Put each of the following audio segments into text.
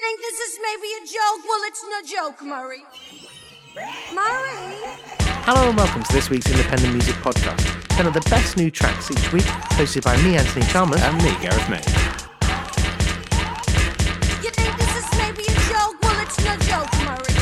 think this is maybe a joke? Well, it's no joke, Murray. Murray? Hello and welcome to this week's Independent Music Podcast. 10 of the best new tracks each week, hosted by me, Anthony Chalmers. And me, Gareth May. You think this is maybe a joke? Well, it's no joke, Murray.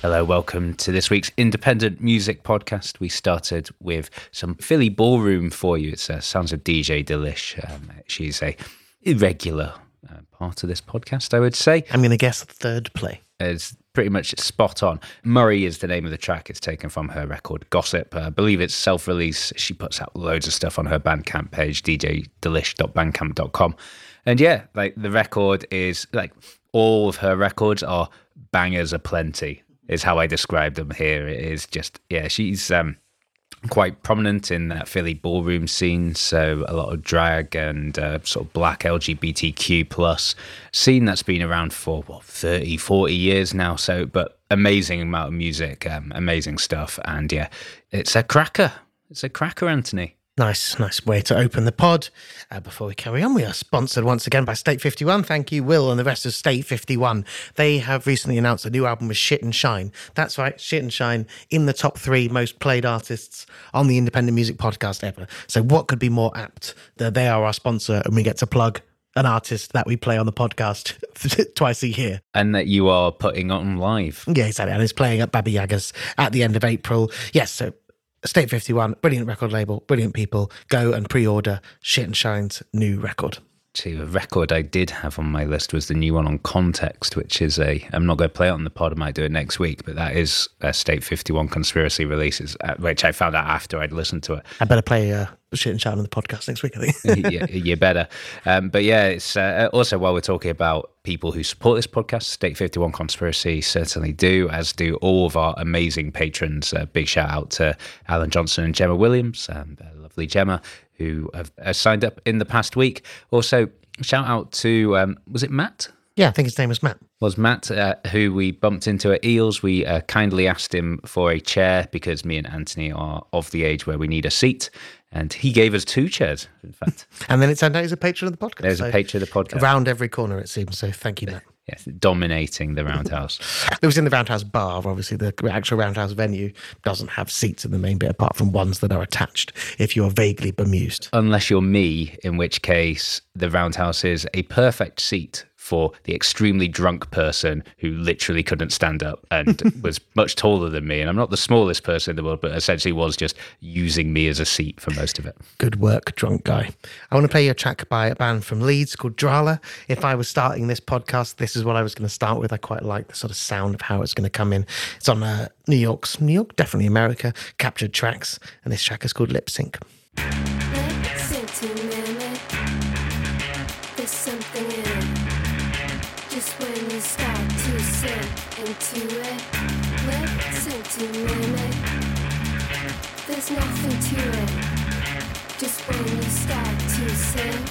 Hello, welcome to this week's Independent Music Podcast. We started with some Philly ballroom for you. It's uh, sounds of DJ Delish. Um, she's a irregular uh, part of this podcast, I would say. I'm going to guess third play. It's pretty much spot on. Murray is the name of the track. It's taken from her record Gossip. Uh, I believe it's self release. She puts out loads of stuff on her Bandcamp page, djdelish.bandcamp.com. And yeah, like the record is like all of her records are bangers aplenty, is how I describe them here. It is just, yeah, she's. um quite prominent in that Philly ballroom scene. So a lot of drag and uh, sort of black LGBTQ plus scene that's been around for what 30, 40 years now. So, but amazing amount of music, um, amazing stuff, and yeah, it's a cracker. It's a cracker, Anthony. Nice, nice way to open the pod. Uh, before we carry on, we are sponsored once again by State 51. Thank you, Will, and the rest of State 51. They have recently announced a new album with Shit and Shine. That's right, Shit and Shine in the top three most played artists on the independent music podcast ever. So, what could be more apt that they are our sponsor and we get to plug an artist that we play on the podcast twice a year? And that you are putting on live. Yeah, exactly. And it's playing at Baba Yaga's at the end of April. Yes, so State 51, brilliant record label, brilliant people. Go and pre order Shit and Shine's new record. See, the record I did have on my list was the new one on Context, which is a. I'm not going to play it on the pod. I might do it next week, but that is a State 51 conspiracy releases, uh, which I found out after I'd listened to it. I better play uh, Shit and Shine on the podcast next week, I think. you, you better. Um, but yeah, it's uh, also while we're talking about people who support this podcast, State 51 Conspiracy certainly do, as do all of our amazing patrons. Uh, big shout out to Alan Johnson and Gemma Williams, um, the lovely Gemma, who have uh, signed up in the past week. Also, shout out to, um, was it Matt? yeah, I think his name was Matt. was Matt, uh, who we bumped into at Eels. We uh, kindly asked him for a chair because me and Anthony are of the age where we need a seat. And he gave us two chairs, in fact. And then it turned out he's a patron of the podcast. There's a patron of the podcast. Around every corner, it seems. So thank you, Matt. Yes, dominating the roundhouse. It was in the Roundhouse bar. Obviously, the actual Roundhouse venue doesn't have seats in the main bit apart from ones that are attached if you're vaguely bemused. Unless you're me, in which case the roundhouse is a perfect seat for the extremely drunk person who literally couldn't stand up and was much taller than me. And I'm not the smallest person in the world, but essentially was just using me as a seat for most of it. Good work, drunk guy. I want to play you a track by a band from Leeds called Drahla. If I was starting this podcast, this is what I was going to start with. I quite like the sort of sound of how it's going to come in. It's on uh, New York's, New York, definitely America, captured tracks. And this track is called Lip Sync. To it. Just when you start to sink,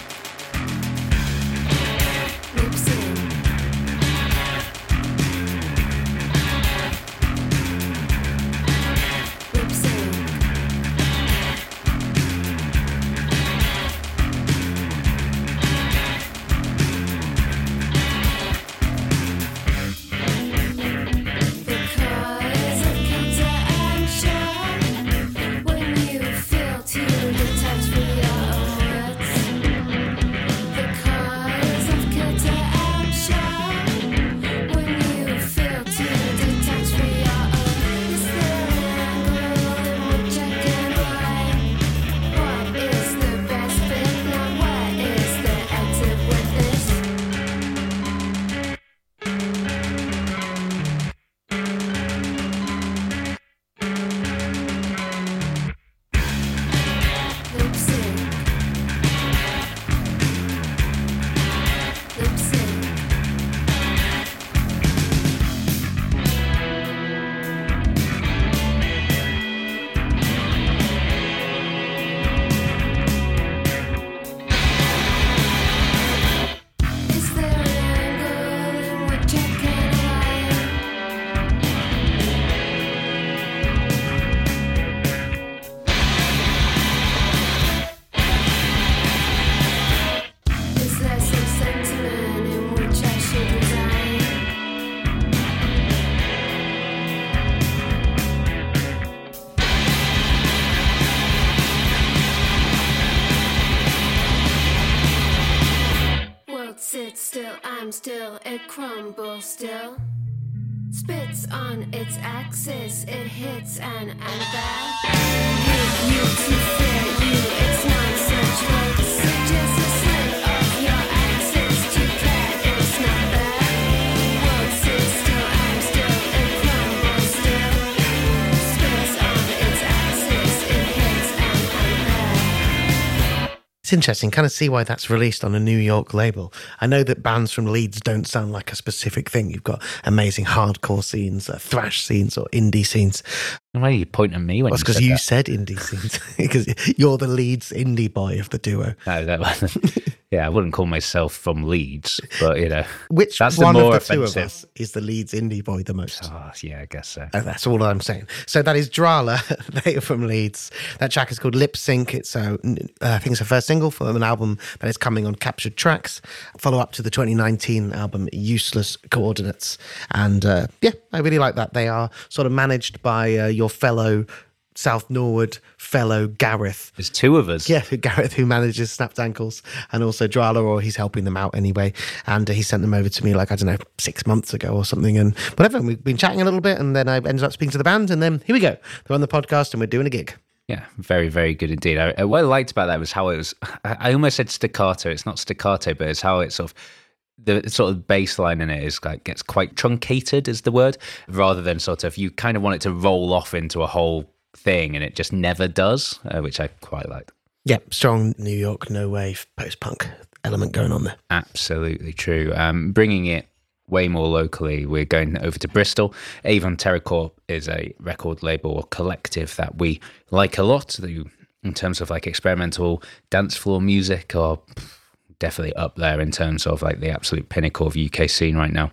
Spits on its axis, it hits and and back. You, you to fear It's interesting, kind of see why that's released on a New York label. I know that bands from Leeds don't sound like a specific thing. You've got amazing hardcore scenes, uh, thrash scenes, or indie scenes. Why are you pointing at me when That's you because said you said indie scenes, because you're the Leeds indie boy of the duo. No, that wasn't. yeah, I wouldn't call myself from Leeds, but you know, Which That's the one of more the two of us is the Leeds indie boy the most? oh, yeah, I guess so. Oh, that's all I'm saying. So that is Drahla. they are from Leeds. That track is called Lip Sync. It's n- uh, I think it's a first single from an album that is coming on Captured Tracks. Follow up to the 2019 album Useless Coordinates. And uh, yeah, I really like that. They are sort of managed by uh, your fellow South Norwood fellow Gareth. There's two of us. Yeah, Gareth, who manages Snapped Ankles, and also Drahla, or he's helping them out anyway. And uh, he sent them over to me, like, I don't know, six months ago or something. And whatever. And we've been chatting a little bit, and then I ended up speaking to the band, and then here we go. They're on the podcast, and we're doing a gig. Yeah, very, very good indeed. I, what I liked about that was how it was. I I almost said staccato. It's not staccato, but it's how it sort of the sort of baseline in it is like gets quite truncated, is the word, rather than sort of you kind of want it to roll off into a whole thing, and it just never does, uh, which I quite liked. Yeah, strong New York, no wave, post punk element going on there. Absolutely true. Um, bringing it way more locally, we're going over to Bristol. Avon Terror Corps is a record label or collective that we like a lot. In terms of like experimental dance floor music, are definitely up there in terms of like the absolute pinnacle of UK scene right now.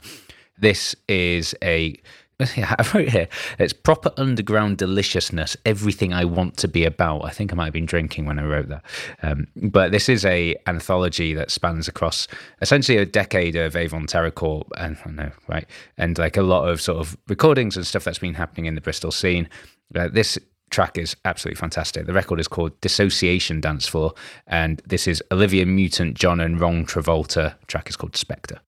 This is a yeah, I wrote here. It's proper underground deliciousness. Everything I want to be about. I think I might have been drinking when I wrote that. Um, but this is a anthology that spans across essentially a decade of Avon Terror Corps, and I know right, and like a lot of sort of recordings and stuff that's been happening in the Bristol scene. Uh, this track is absolutely fantastic. The record is called Dissociation Dance Floor, and this is Olivia Mutant, John, and Wrong Travolta. track is called Spectre.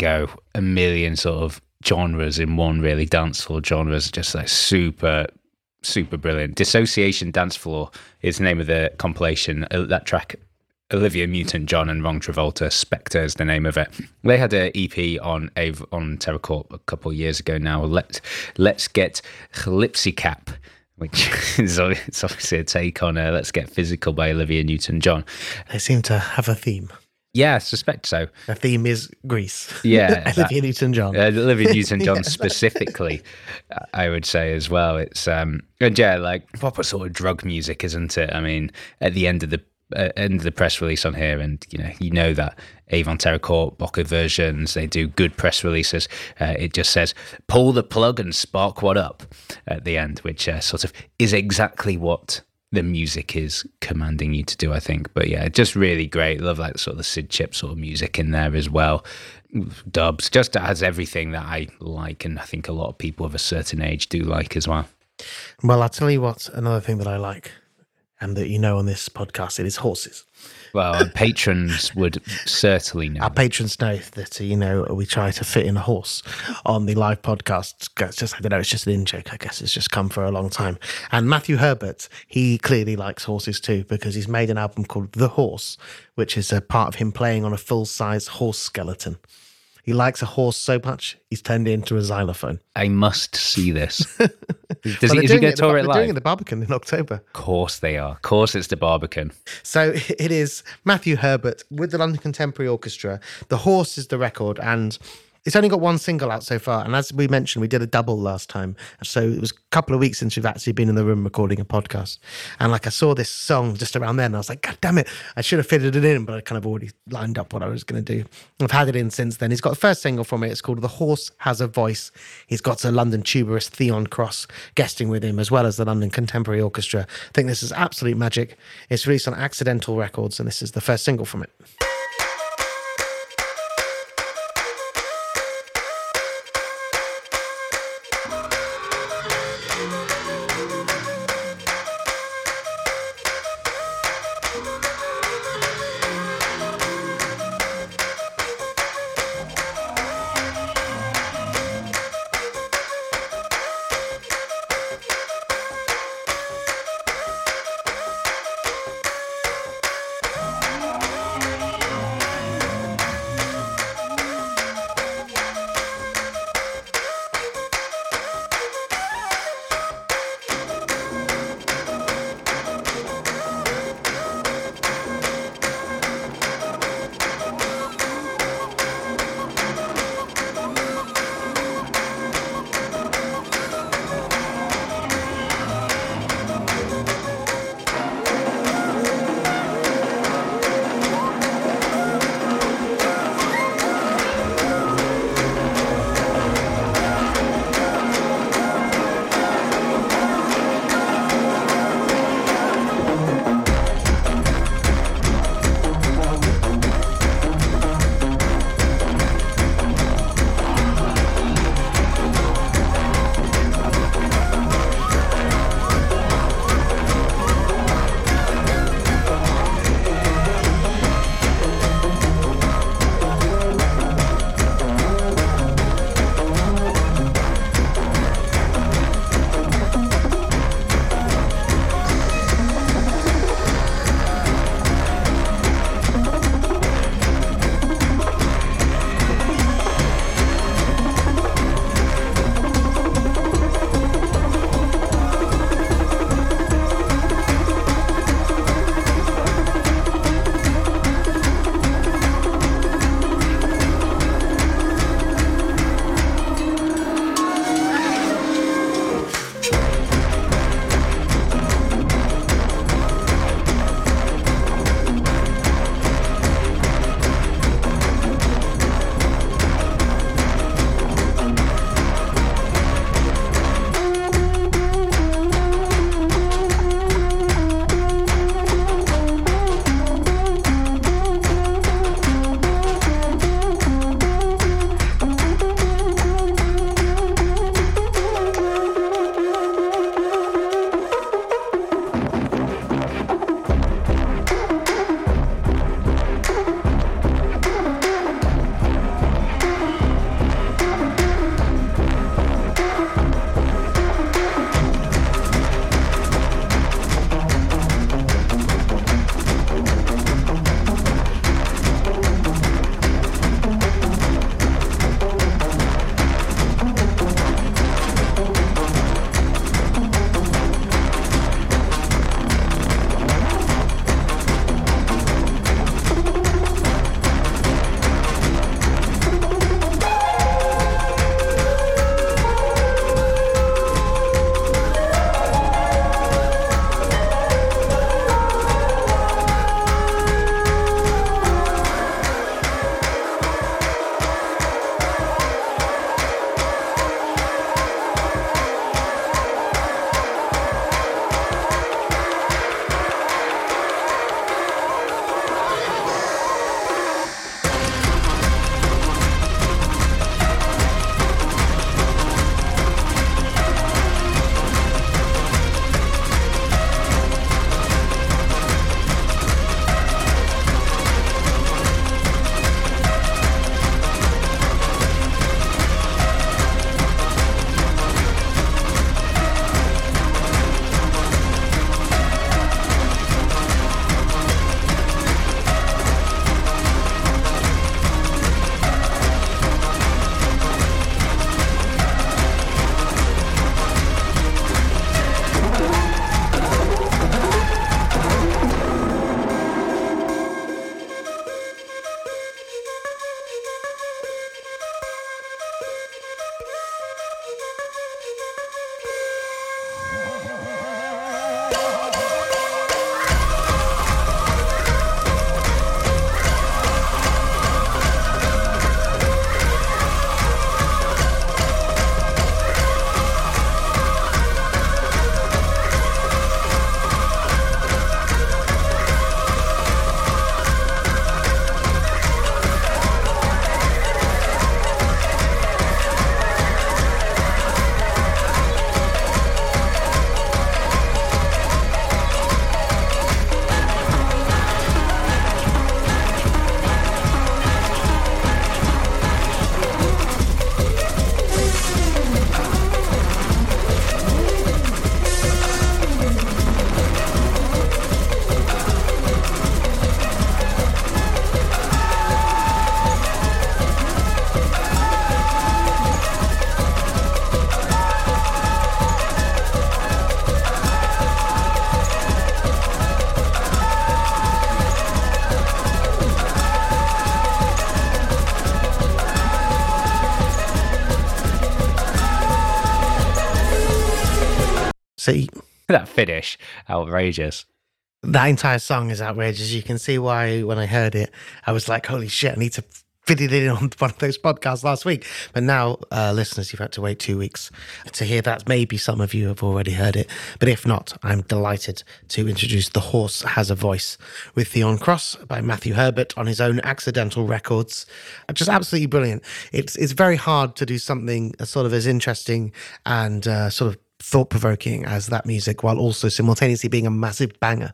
Go, a million sort of genres in one, really. Dancehall genres, just like super, super brilliant. Dissociation Dance Floor is the name of the compilation. Uh, That track, Olivia mutant John and Wrong Travolta, Spectre is the name of it. They had an EP on on Terror Corps a couple of years ago now. Let, let's get Calypsy Cap. Which is it's obviously a take on uh, Let's Get Physical by Olivia Newton John. They seem to have a theme. Yeah, I suspect so. The theme is Grease. Yeah, Olivia Newton-John. Uh, Olivia Newton-John specifically, I would say as well. It's um, and yeah, like proper sort of drug music, isn't it? I mean, at the end of the uh, end of the press release on here, and you know, you know that Avon TerraCorp, Bokeh Versions, they do good press releases. Uh, it just says "pull the plug and spark what up" at the end, which uh, sort of is exactly what the music is commanding you to do, I think. But yeah, just really great. Love like sort of the SID chip sort of music in there as well. Dubs just has everything that I like, and I think a lot of people of a certain age do like as well. Well, I'll tell you what, another thing that I like and that you know on this podcast, it is horses. Well, our patrons would certainly know. Our patrons know that, you know, we try to fit in a horse on the live podcast. It's just, I don't know, it's just an in joke, I guess. It's just come for a long time. And Matthew Herbert, he clearly likes horses too, because he's made an album called The Horse, which is a part of him playing on a full size horse skeleton. He likes a horse so much, he's turned it into a xylophone. I must see this. Does Well, he, they're is he going to tour the, it they're live? doing it at the Barbican in October. Of course they are. Of course it's the Barbican. So it is Matthew Herbert with the London Contemporary Orchestra. The Horse is the record, and it's only got one single out so far. And as we mentioned, we did a double last time. So it was a couple of weeks since we've actually been in the room recording a podcast. And like I saw this song just around then, and I was like, God damn it, I should have fitted it in, but I kind of already lined up what I was going to do. I've had it in since then. He's got the first single from it. It's called The Horse Has a Voice. He's got a London tuberist, Theon Cross, guesting with him, as well as the London Contemporary Orchestra. I think this is absolute magic. It's released on Accidental Records, and this is the first single from it. Finish, outrageous. that entire song is outrageous. You can see why when I heard it, I was like, holy shit, I need to fit it in on one of those podcasts last week. But now, uh, listeners, you've had to wait two weeks to hear that. Maybe some of you have already heard it. But if not, I'm delighted to introduce The Horse Has a Voice with Theon Cross by Matthew Herbert on his own accidental records. Just absolutely brilliant. It's, it's very hard to do something sort of as interesting and uh, sort of thought provoking as that music while also simultaneously being a massive banger.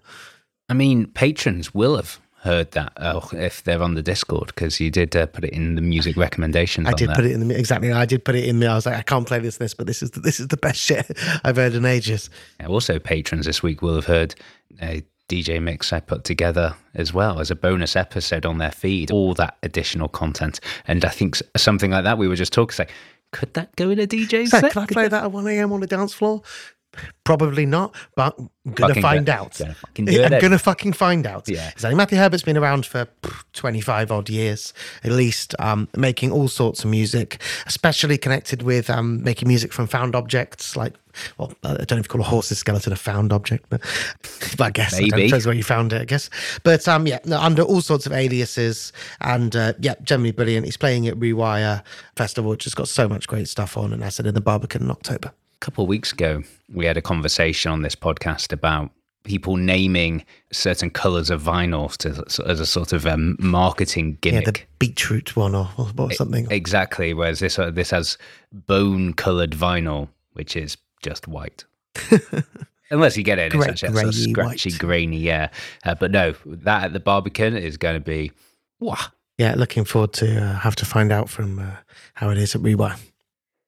I mean, patrons will have heard that oh, if they're on the Discord because you did uh, put it in the music recommendations. I did there. put it in the exactly. I did put it in there. I was like, I can't play this, this, but this is the, this is the best shit I've heard in ages. Yeah, Also, patrons this week will have heard a DJ mix I put together as well as a bonus episode on their feed. All that additional content, and I think something like that we were just talking. Say, could that go in a DJ So, set? can I play that at one a.m. on a dance floor? Probably not, but I'm gonna Fucking find go- out. gonna fucking I'm gonna fucking find out. Yeah. Because Matthew Herbert's been around for 25 odd years at least, um, making all sorts of music, especially connected with um, making music from found objects. Like, well, I don't know if you call a horse's skeleton a found object, but, but I guess I Maybe. depends where you found it. I guess, but um, yeah, no, under all sorts of aliases, and uh, yeah, generally brilliant. He's playing at Rewire Festival, which has got so much great stuff on, and I said in the Barbican in October. A couple of weeks ago, we had a conversation on this podcast about people naming certain colors of vinyl to, as a sort of um, marketing Yeah, gimmick. the beetroot one or, or, something. Exactly. Whereas this uh, this has bone colored vinyl, which is just white. Unless you get it, in Grey- it's a sort scratchy, white. grainy, yeah. Uh, but no, that at the Barbican is going to be, wow. yeah, looking forward to uh, have to find out from uh, how it is at Rewire.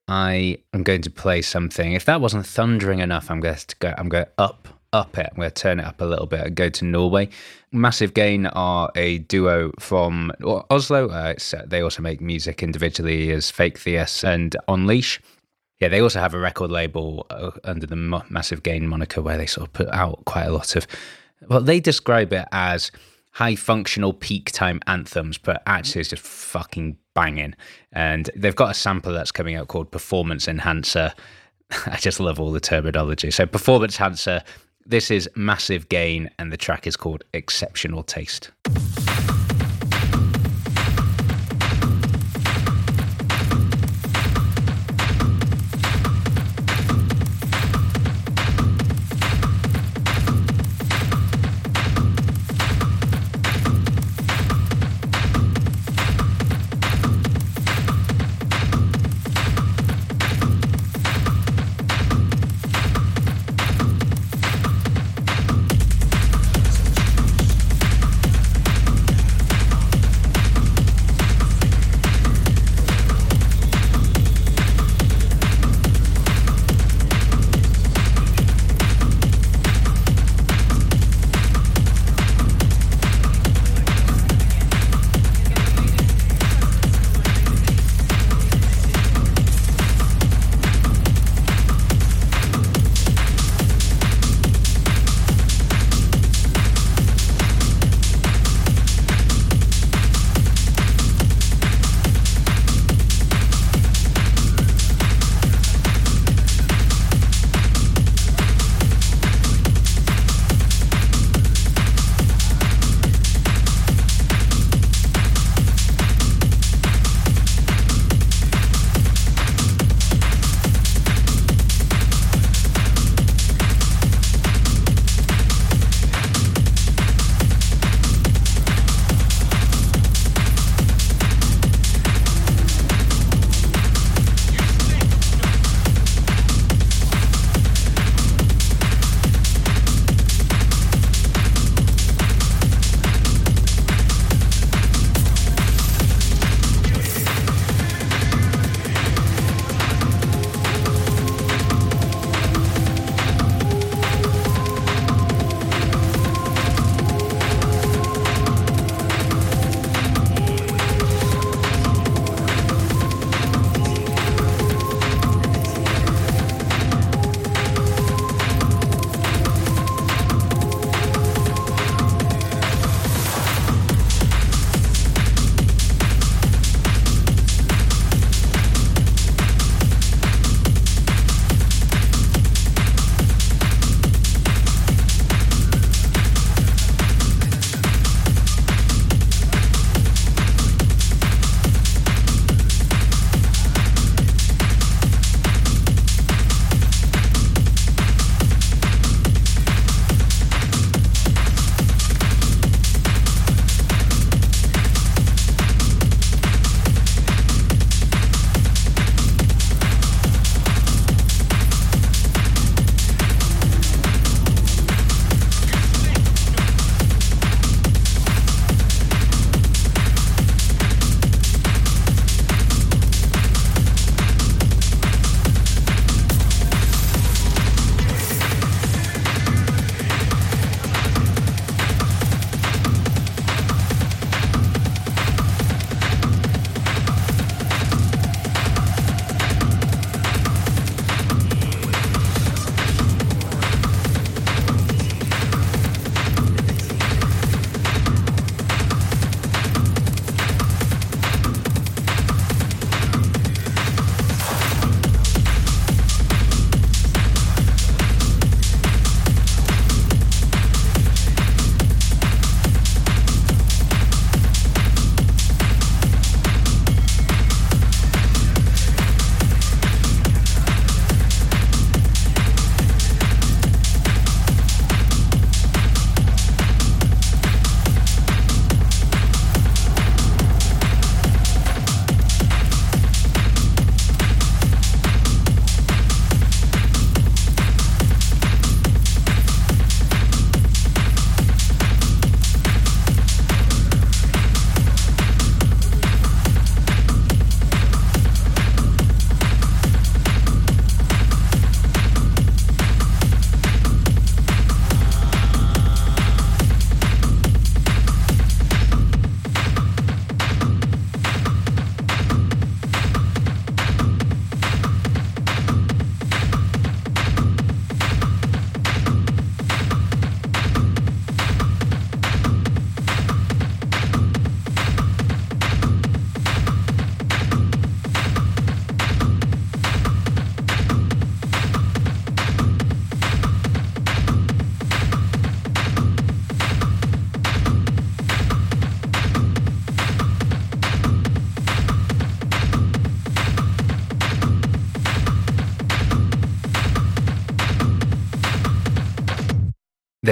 I am going to play something. If that wasn't thundering enough, I'm going to go. I'm going up, up it. I'm going to turn it up a little bit and go to Norway. Massive Gain are a duo from Oslo. Uh, it's, uh, they also make music individually as Fakethias and Unleash. Yeah, they also have a record label uh, under the Massive Gain moniker where they sort of put out quite a lot of. Well, they describe it as high functional peak time anthems, but actually it's just fucking banging. And they've got a sample that's coming out called Performance Enhancer. I just love all the terminology. So, Performance Enhancer, this is Massive Gain, and the track is called Exceptional Taste.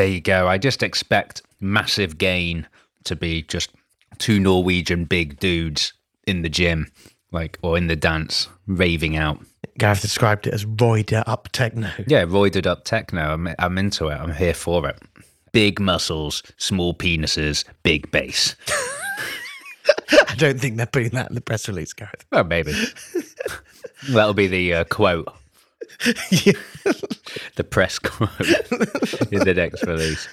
You go. I just expect massive gain to be just two Norwegian big dudes in the gym, like or in the dance, raving out. Gareth described it as roided up techno. Yeah, roided up techno. I'm, I'm into it. I'm here for it. Big muscles, small penises, big bass. I don't think they're putting that in the press release, Gareth. Well, maybe. That'll be the uh, quote, The press quote in the next release.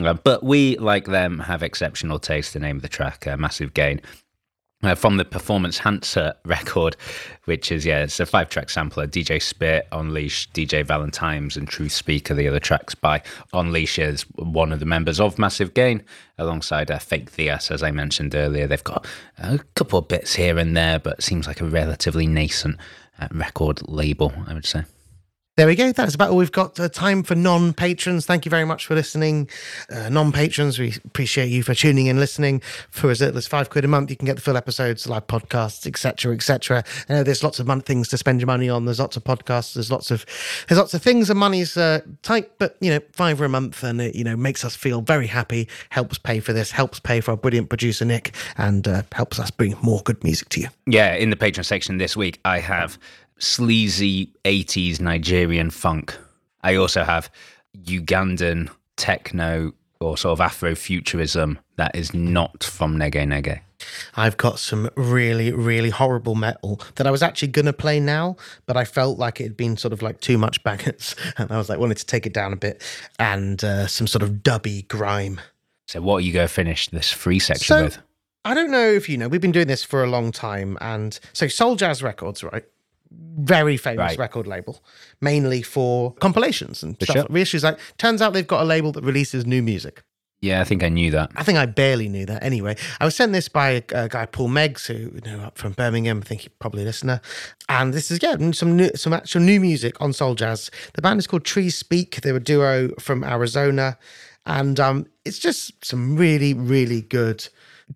Uh, but we, like them, have exceptional taste. The name of the track, uh, Massive Gain. Uh, from the Performance Enhancer record, which is, yeah, it's a five track sampler. DJ Spit, Unleash, DJ Valentine's, and Truth Speaker, the other tracks by Unleash is one of the members of Massive Gain, alongside uh, Fakethias, as I mentioned earlier. They've got a couple of bits here and there, but seems like a relatively nascent uh, record label, I would say. There we go. That's about all we've got uh, time for non patrons. Thank you very much for listening. Uh, non patrons, we appreciate you for tuning in, listening. For as little as five quid a month, you can get the full episodes, live podcasts, etc., etc. I know there's lots of mon- things to spend your money on. There's lots of podcasts. There's lots of there's lots of things, and money's uh, tight. But you know, five a month, and it you know makes us feel very happy. Helps pay for this. Helps pay for our brilliant producer Nic, and uh, helps us bring more good music to you. Yeah, in the patron section this week, I have sleazy 80s Nigerian funk. I also have Ugandan techno or sort of Afrofuturism that is not from Nyege Nyege. I've got some really, really horrible metal that I was actually going to play now, but I felt like it had been sort of like too much bangers. And I was like, wanted to take it down a bit and uh, some sort of dubby grime. So, what are you going to finish this free section So- with? I don't know if you know, we've been doing this for a long time. And so Soul Jazz Records, right? Very famous Right. record label, mainly for compilations and stuff, sure. reissues. Like, turns out they've got a label that releases new music. Yeah, I think I knew that. I think I barely knew that anyway. I was sent this by a, a guy, Paul Meggs, who you know up from Birmingham. I think he's probably a listener. And this is yeah, some new, some actual new music on Soul Jazz. The band is called Trees Speak. They're a duo from Arizona, and um, it's just some really really good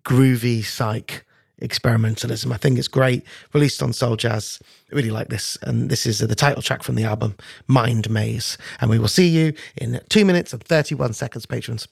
groovy psych experimentalism. I think it's great. Released on Soul Jazz. I really like this, and this is the title track from the album, Mind Maze. And we will see you in two minutes and thirty-one seconds, patrons.